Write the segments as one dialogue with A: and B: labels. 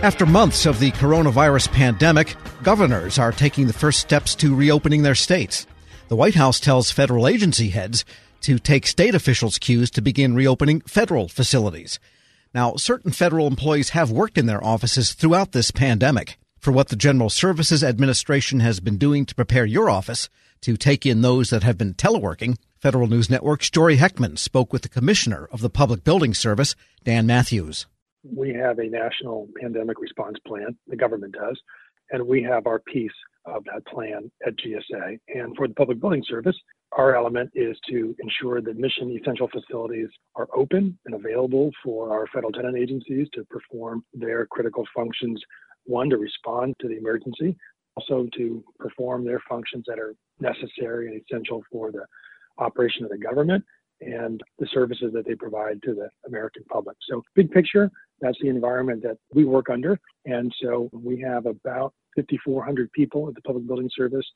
A: After months of the coronavirus pandemic, governors are taking the first steps to reopening their states. The White House tells federal agency heads to take state officials' cues to begin reopening federal facilities. Now, certain federal employees have worked in their offices throughout this pandemic. For what the General Services Administration has been doing to prepare your office to take in those that have been teleworking, Federal News Network's Jory Heckman spoke with the Commissioner of the Public Building Service, Dan Matthews
B: we have a national pandemic response plan, the government does, and we have our piece of that plan at GSA. And for the Public Building Service, our element is to ensure that mission essential facilities are open and available for our federal tenant agencies to perform their critical functions. One, to respond to the emergency, also to perform their functions that are necessary and essential for the operation of the government and the services that they provide to the American public. So, big picture, that's the environment that we work under. And so, we have about 5,400 people at the Public Building Service,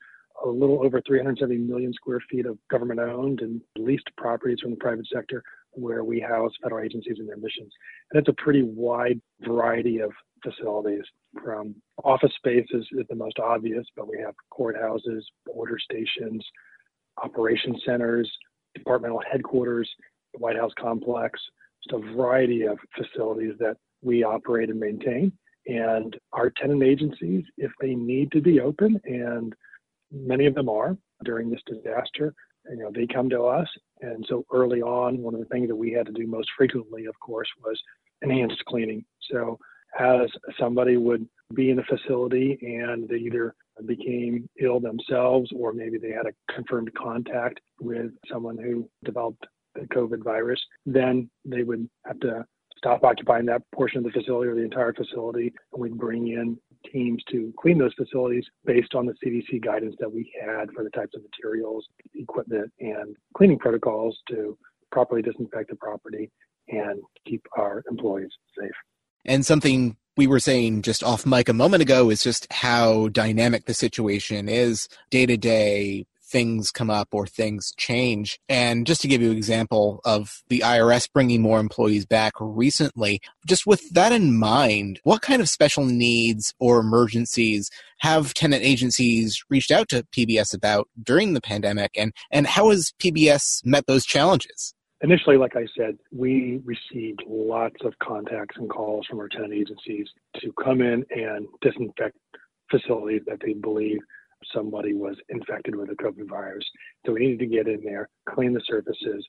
B: a little over 370 million square feet of government owned and leased properties from the private sector where we house federal agencies and their missions. And it's a pretty wide variety of facilities from office spaces is the most obvious, but we have courthouses, border stations, operation centers, departmental headquarters, the White House complex, a variety of facilities that we operate and maintain. And our tenant agencies, if they need to be open, and many of them are during this disaster, you know, they come to us. And so early on, one of the things that we had to do most frequently, of course, was enhanced cleaning. So as somebody would be in a facility and they either became ill themselves or maybe they had a confirmed contact with someone who developed the COVID virus, then they would have to stop occupying that portion of the facility or the entire facility. And we'd bring in teams to clean those facilities based on the CDC guidance that we had for the types of materials, equipment, and cleaning protocols to properly disinfect the property and keep our employees safe.
C: And something we were saying just off mic a moment ago is just how dynamic the situation is day to day things come up or things change. And just to give you an example of the IRS bringing more employees back recently, just with that in mind, what kind of special needs or emergencies have tenant agencies reached out to PBS about during the pandemic? And, and how has PBS met those challenges?
B: Initially, like I said, we received lots of contacts and calls from our tenant agencies to come in and disinfect facilities that they believe somebody was infected with the COVID virus. So we needed to get in there, clean the surfaces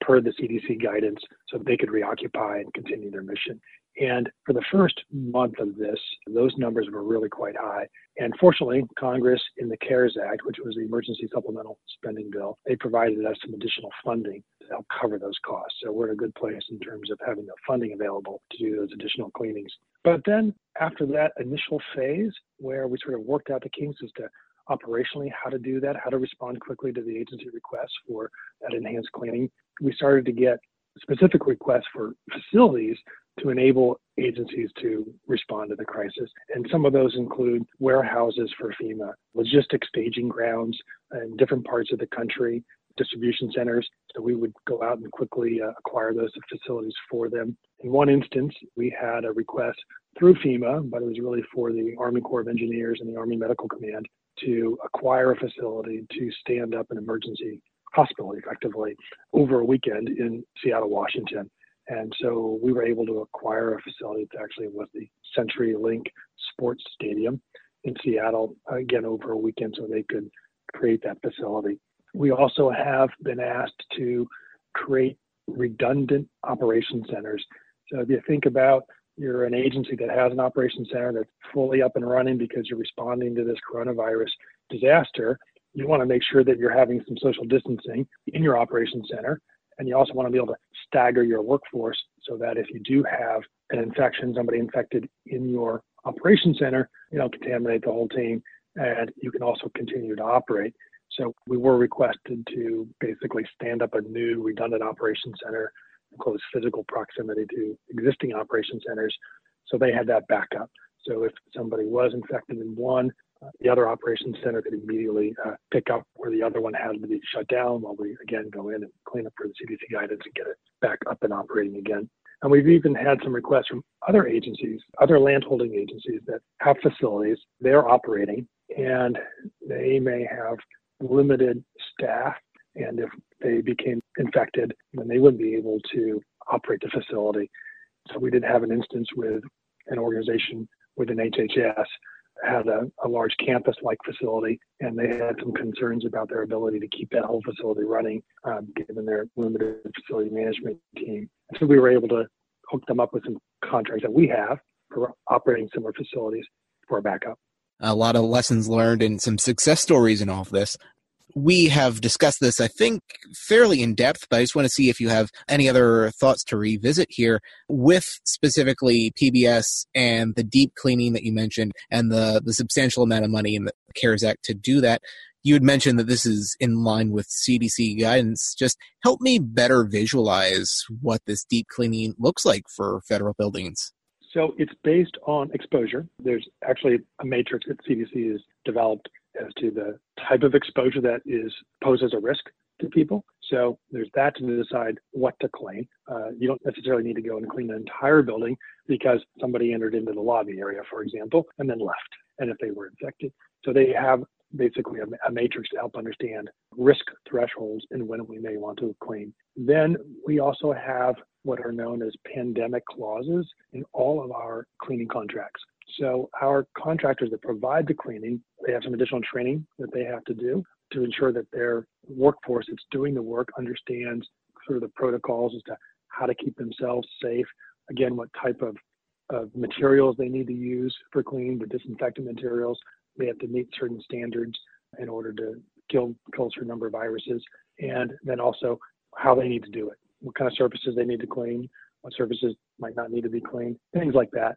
B: per the CDC guidance so they could reoccupy and continue their mission. And for the first month of this, those numbers were really quite high. And fortunately, Congress, in the CARES Act, which was the emergency supplemental spending bill, they provided us some additional funding to help cover those costs. So we're in a good place in terms of having the funding available to do those additional cleanings. But then after that initial phase, where we sort of worked out the kinks as to operationally how to do that, how to respond quickly to the agency requests for that enhanced cleaning, we started to get specific requests for facilities to enable agencies to respond to the crisis. And some of those include warehouses for FEMA, logistic staging grounds in different parts of the country, distribution centers. So we would go out and quickly uh, acquire those facilities for them. In one instance, we had a request through FEMA, but it was really for the Army Corps of Engineers and the Army Medical Command to acquire a facility to stand up an emergency hospital effectively over a weekend in Seattle, Washington. And so we were able to acquire a facility that actually was the CenturyLink Sports Stadium in Seattle, again, over a weekend so they could create that facility. We also have been asked to create redundant operation centers. So if you think about you're an agency that has an operations center that's fully up and running because you're responding to this coronavirus disaster, you want to make sure that you're having some social distancing in your operations center. And you also want to be able to stagger your workforce so that if you do have an infection, somebody infected in your operations center, you don't contaminate the whole team and you can also continue to operate. So we were requested to basically stand up a new redundant operations center close physical proximity to existing operation centers. So they had that backup. So if somebody was infected in one, uh, the other operations center could immediately uh, pick up where the other one had to be shut down while we again go in and clean up for the CDC guidance and get it back up and operating again. And we've even had some requests from other agencies, other landholding agencies that have facilities they're operating and they may have limited staff. And if they became infected, then they wouldn't be able to operate the facility. So we did have an instance with an organization within HHS had a, a large campus like facility, and they had some concerns about their ability to keep that whole facility running um, given their limited facility management team. so we were able to hook them up with some contracts that we have for operating similar facilities for a backup.
C: A lot of lessons learned and some success stories in all of this we have discussed this, I think, fairly in depth, but I just want to see if you have any other thoughts to revisit here with specifically PBS and the deep cleaning that you mentioned and the, the substantial amount of money in the CARES Act to do that. You had mentioned that this is in line with CDC guidance. Just help me better visualize what this deep cleaning looks like for federal buildings.
B: So it's based on exposure. There's actually a matrix that CDC has developed as to the type of exposure that is poses a risk to people. So there's that to decide what to clean. Uh, you don't necessarily need to go and clean the entire building because somebody entered into the lobby area, for example, and then left. And if they were infected, so they have basically a, a matrix to help understand risk thresholds and when we may want to clean. Then we also have what are known as pandemic clauses in all of our cleaning contracts. So our contractors that provide the cleaning, they have some additional training that they have to do to ensure that their workforce that's doing the work understands sort of the protocols as to how to keep themselves safe. Again, what type of, of materials they need to use for cleaning, the disinfectant materials. They have to meet certain standards in order to kill, kill a certain number of viruses. And then also how they need to do it, what kind of surfaces they need to clean, what surfaces might not need to be cleaned, things like that.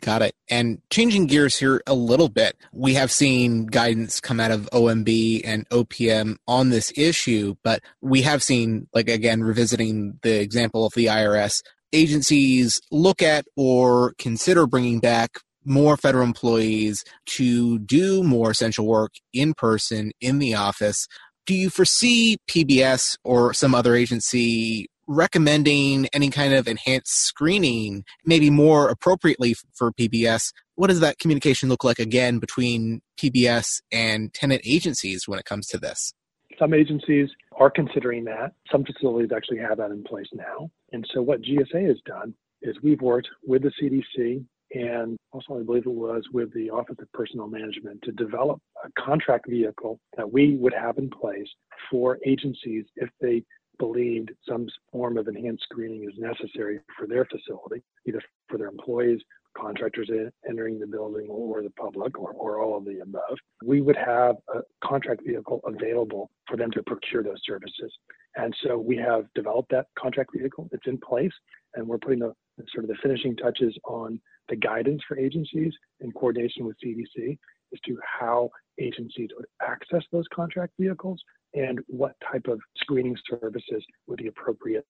C: Got it. And changing gears here a little bit, we have seen guidance come out of OMB and OPM on this issue, but we have seen, like again, revisiting the example of the IRS, agencies look at or consider bringing back more federal employees to do more essential work in person in the office. Do you foresee PBS or some other agency recommending any kind of enhanced screening, maybe more appropriately for PBS, what does that communication look like again between PBS and tenant agencies when it comes to this?
B: Some agencies are considering that. Some facilities actually have that in place now. And so what GSA has done is we've worked with the CDC and also I believe it was with the Office of Personnel Management to develop a contract vehicle that we would have in place for agencies if they believed some form of enhanced screening is necessary for their facility, either for their employees, contractors entering the building, or the public, or, or all of the above, we would have a contract vehicle available for them to procure those services. And so we have developed that contract vehicle. It's in place, and we're putting the sort of the finishing touches on the guidance for agencies in coordination with CDC as to how agencies would access those contract vehicles and what type of screening services would be appropriate.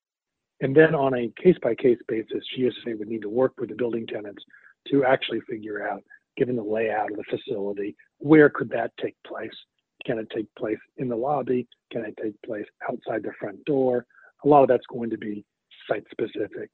B: And then on a case by case basis, GSA would need to work with the building tenants to actually figure out, given the layout of the facility, where could that take place? Can it take place in the lobby? Can it take place outside the front door? A lot of that's going to be site specific.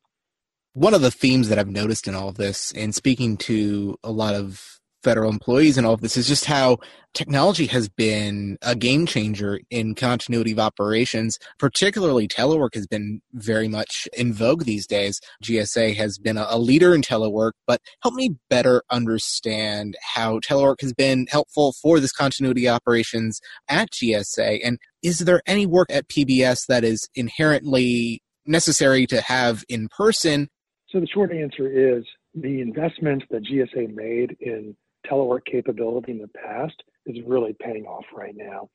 C: One of the themes that I've noticed in all of this, and speaking to a lot of federal employees and all of this is just how technology has been a game changer in continuity of operations. Particularly, telework has been very much in vogue these days. GSA has been a, leader in telework, but help me better understand how telework has been helpful for this continuity operations at GSA. And is there any work at PBS that is inherently necessary to have in person?
B: So the short answer is the investment that GSA made in telework capability in the past is really paying off right now.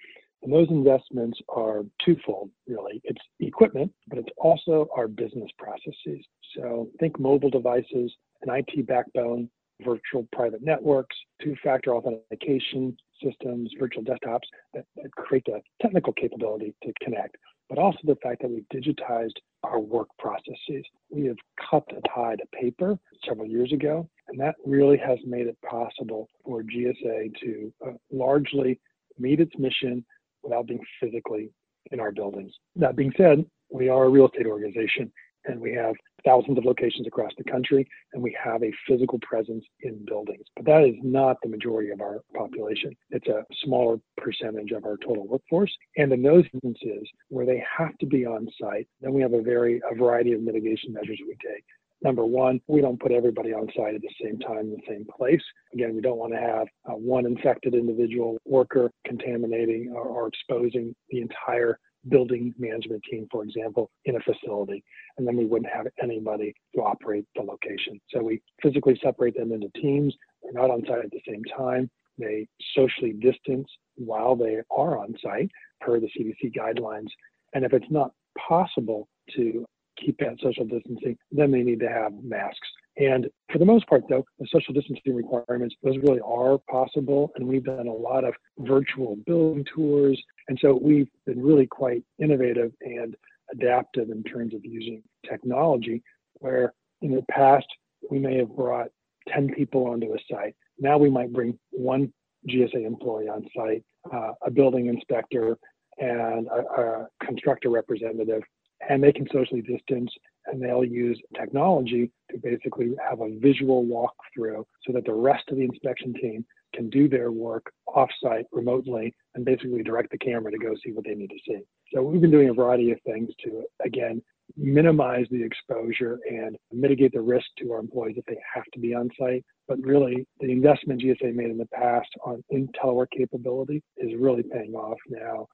B: And those investments are twofold, really. It's equipment, but it's also our business processes. So think mobile devices, an IT backbone, virtual private networks, two factor authentication systems, virtual desktops that, that create the technical capability to connect but also the fact that we've digitized our work processes. We have cut the tie to paper several years ago, and that really has made it possible for GSA to uh, largely meet its mission without being physically in our buildings. That being said, we are a real estate organization, and we have thousands of locations across the country, and we have a physical presence in buildings. But that is not the majority of our population. It's a smaller percentage of our total workforce. And in those instances where they have to be on site, then we have a very a variety of mitigation measures that we take. Number one, we don't put everybody on site at the same time in the same place. Again, we don't want to have uh, one infected individual worker contaminating or, or exposing the entire building management team, for example, in a facility, and then we wouldn't have anybody to operate the location. So we physically separate them into teams. They're not on site at the same time. They socially distance while they are on site per the CDC guidelines. And if it's not possible to keep that social distancing, then they need to have masks. And for the most part, though, the social distancing requirements, those really are possible. And we've done a lot of virtual building tours. And so we've been really quite innovative and adaptive in terms of using technology, where in the past, we may have brought 10 people onto a site. Now we might bring one GSA employee on site, uh, a building inspector, and a, a constructor representative, and they can socially distance and they'll use technology to basically have a visual walkthrough so that the rest of the inspection team can do their work offsite remotely and basically direct the camera to go see what they need to see. So we've been doing a variety of things to, again, minimize the exposure and mitigate the risk to our employees if they have to be on site. But really, the investment GSA made in the past on in telework capability is really paying off now.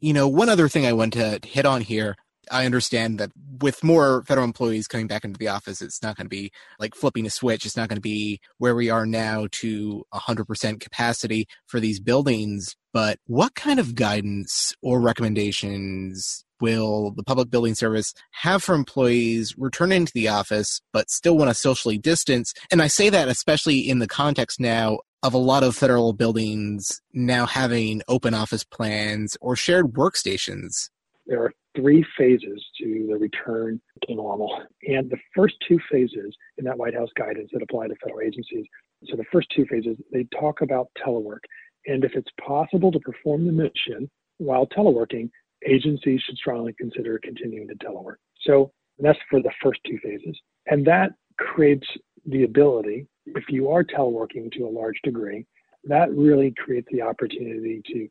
C: You know, one other thing I want to hit on here I understand that with more federal employees coming back into the office, it's not going to be like flipping a switch. It's not going to be where we are now to 100% capacity for these buildings. But what kind of guidance or recommendations will the public building service have for employees returning to the office but still want to socially distance? And I say that especially in the context now of a lot of federal buildings now having open office plans or shared workstations.
B: There are three phases to the return to normal. And the first two phases in that White House guidance that apply to federal agencies, so the first two phases, they talk about telework. And if it's possible to perform the mission while teleworking, agencies should strongly consider continuing to telework. So that's for the first two phases. And that creates the ability, if you are teleworking to a large degree, that really creates the opportunity to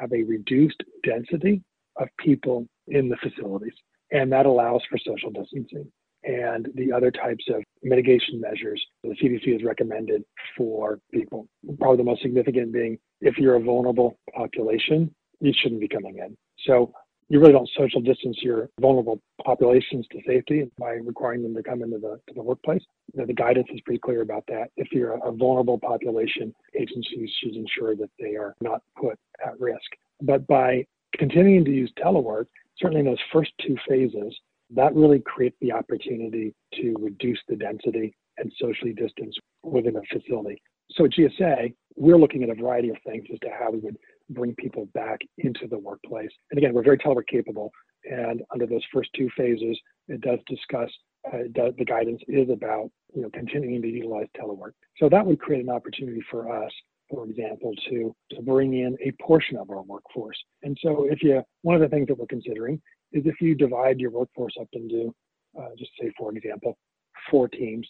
B: have a reduced density of people in the facilities. And that allows for social distancing and the other types of mitigation measures the CDC has recommended for people. Probably the most significant being if you're a vulnerable population, you shouldn't be coming in. So you really don't social distance your vulnerable populations to safety by requiring them to come into the, to the workplace. You know, the guidance is pretty clear about that. If you're a, a vulnerable population, agencies should ensure that they are not put at risk. But by continuing to use telework, certainly in those first two phases, that really creates the opportunity to reduce the density and socially distance within a facility. So at GSA, we're looking at a variety of things as to how we would bring people back into the workplace. And again, we're very telework capable. And under those first two phases, it does discuss, uh, does, the guidance is about you know continuing to utilize telework. So that would create an opportunity for us for example, to, to bring in a portion of our workforce. And so if you, one of the things that we're considering is if you divide your workforce up into, uh, just say, for example, four teams,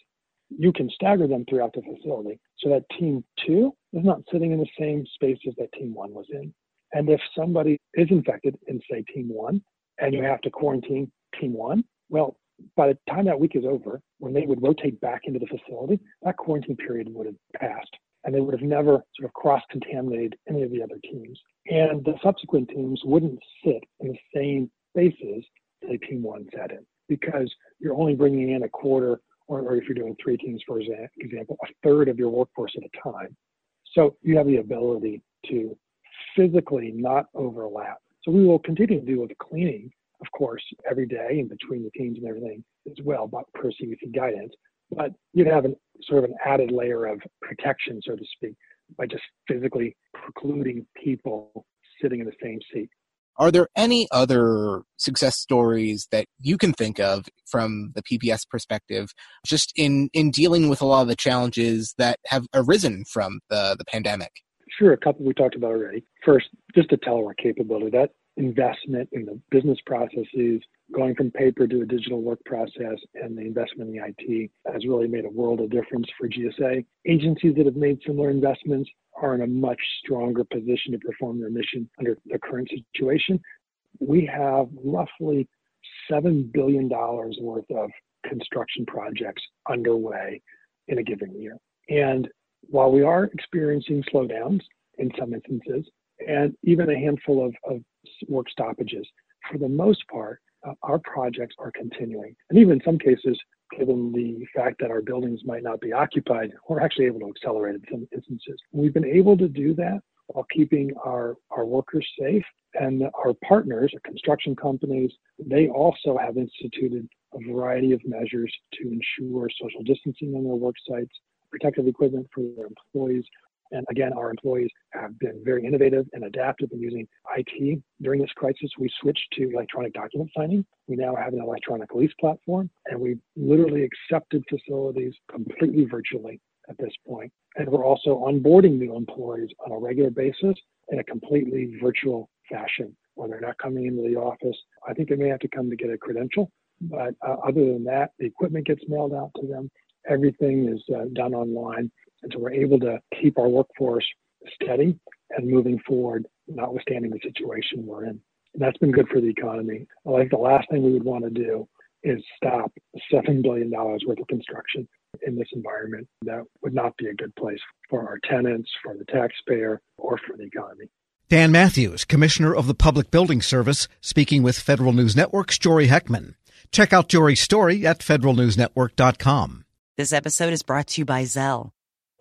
B: you can stagger them throughout the facility so that team two is not sitting in the same spaces that team one was in. And if somebody is infected in, say, team one, and you have to quarantine team one, well, by the time that week is over, when they would rotate back into the facility, that quarantine period would have passed and they would have never sort of cross contaminated any of the other teams. And the subsequent teams wouldn't sit in the same spaces that team one sat in because you're only bringing in a quarter, or, or if you're doing three teams, for example, a third of your workforce at a time. So you have the ability to physically not overlap. So we will continue to do with the cleaning, of course, every day in between the teams and everything as well, but per CDC guidance but you'd have an, sort of an added layer of protection, so to speak, by just physically precluding people sitting in the same seat.
C: Are there any other success stories that you can think of from the PBS perspective, just in, in dealing with a lot of the challenges that have arisen from the, the pandemic?
B: Sure, a couple we talked about already. First, just the telework capability. That investment in the business processes, going from paper to a digital work process and the investment in the IT has really made a world of difference for GSA. Agencies that have made similar investments are in a much stronger position to perform their mission under the current situation. We have roughly $7 billion worth of construction projects underway in a given year. And while we are experiencing slowdowns in some instances, and even a handful of, of work stoppages, for the most part, uh, our projects are continuing. And even in some cases, given the fact that our buildings might not be occupied, we're actually able to accelerate in some instances. We've been able to do that while keeping our, our workers safe. And our partners, our construction companies, they also have instituted a variety of measures to ensure social distancing on their work sites, protective equipment for their employees, and again, our employees have been very innovative and adaptive in using IT. During this crisis, we switched to electronic document signing. We now have an electronic lease platform, and we've literally accepted facilities completely virtually at this point. And we're also onboarding new employees on a regular basis in a completely virtual fashion. When they're not coming into the office, I think they may have to come to get a credential. But uh, other than that, the equipment gets mailed out to them. Everything is uh, done online. And so we're able to keep our workforce steady and moving forward, notwithstanding the situation we're in. And that's been good for the economy. I think the last thing we would want to do is stop $7 billion worth of construction in this environment. That would not be a good place for our tenants, for the taxpayer, or for the economy.
A: Dan Matthews, Commissioner of the Public Building Service, speaking with Federal News Network's Jory Heckman. Check out Jory's story at federalnewsnetwork.com.
D: This episode is brought to you by Zelle.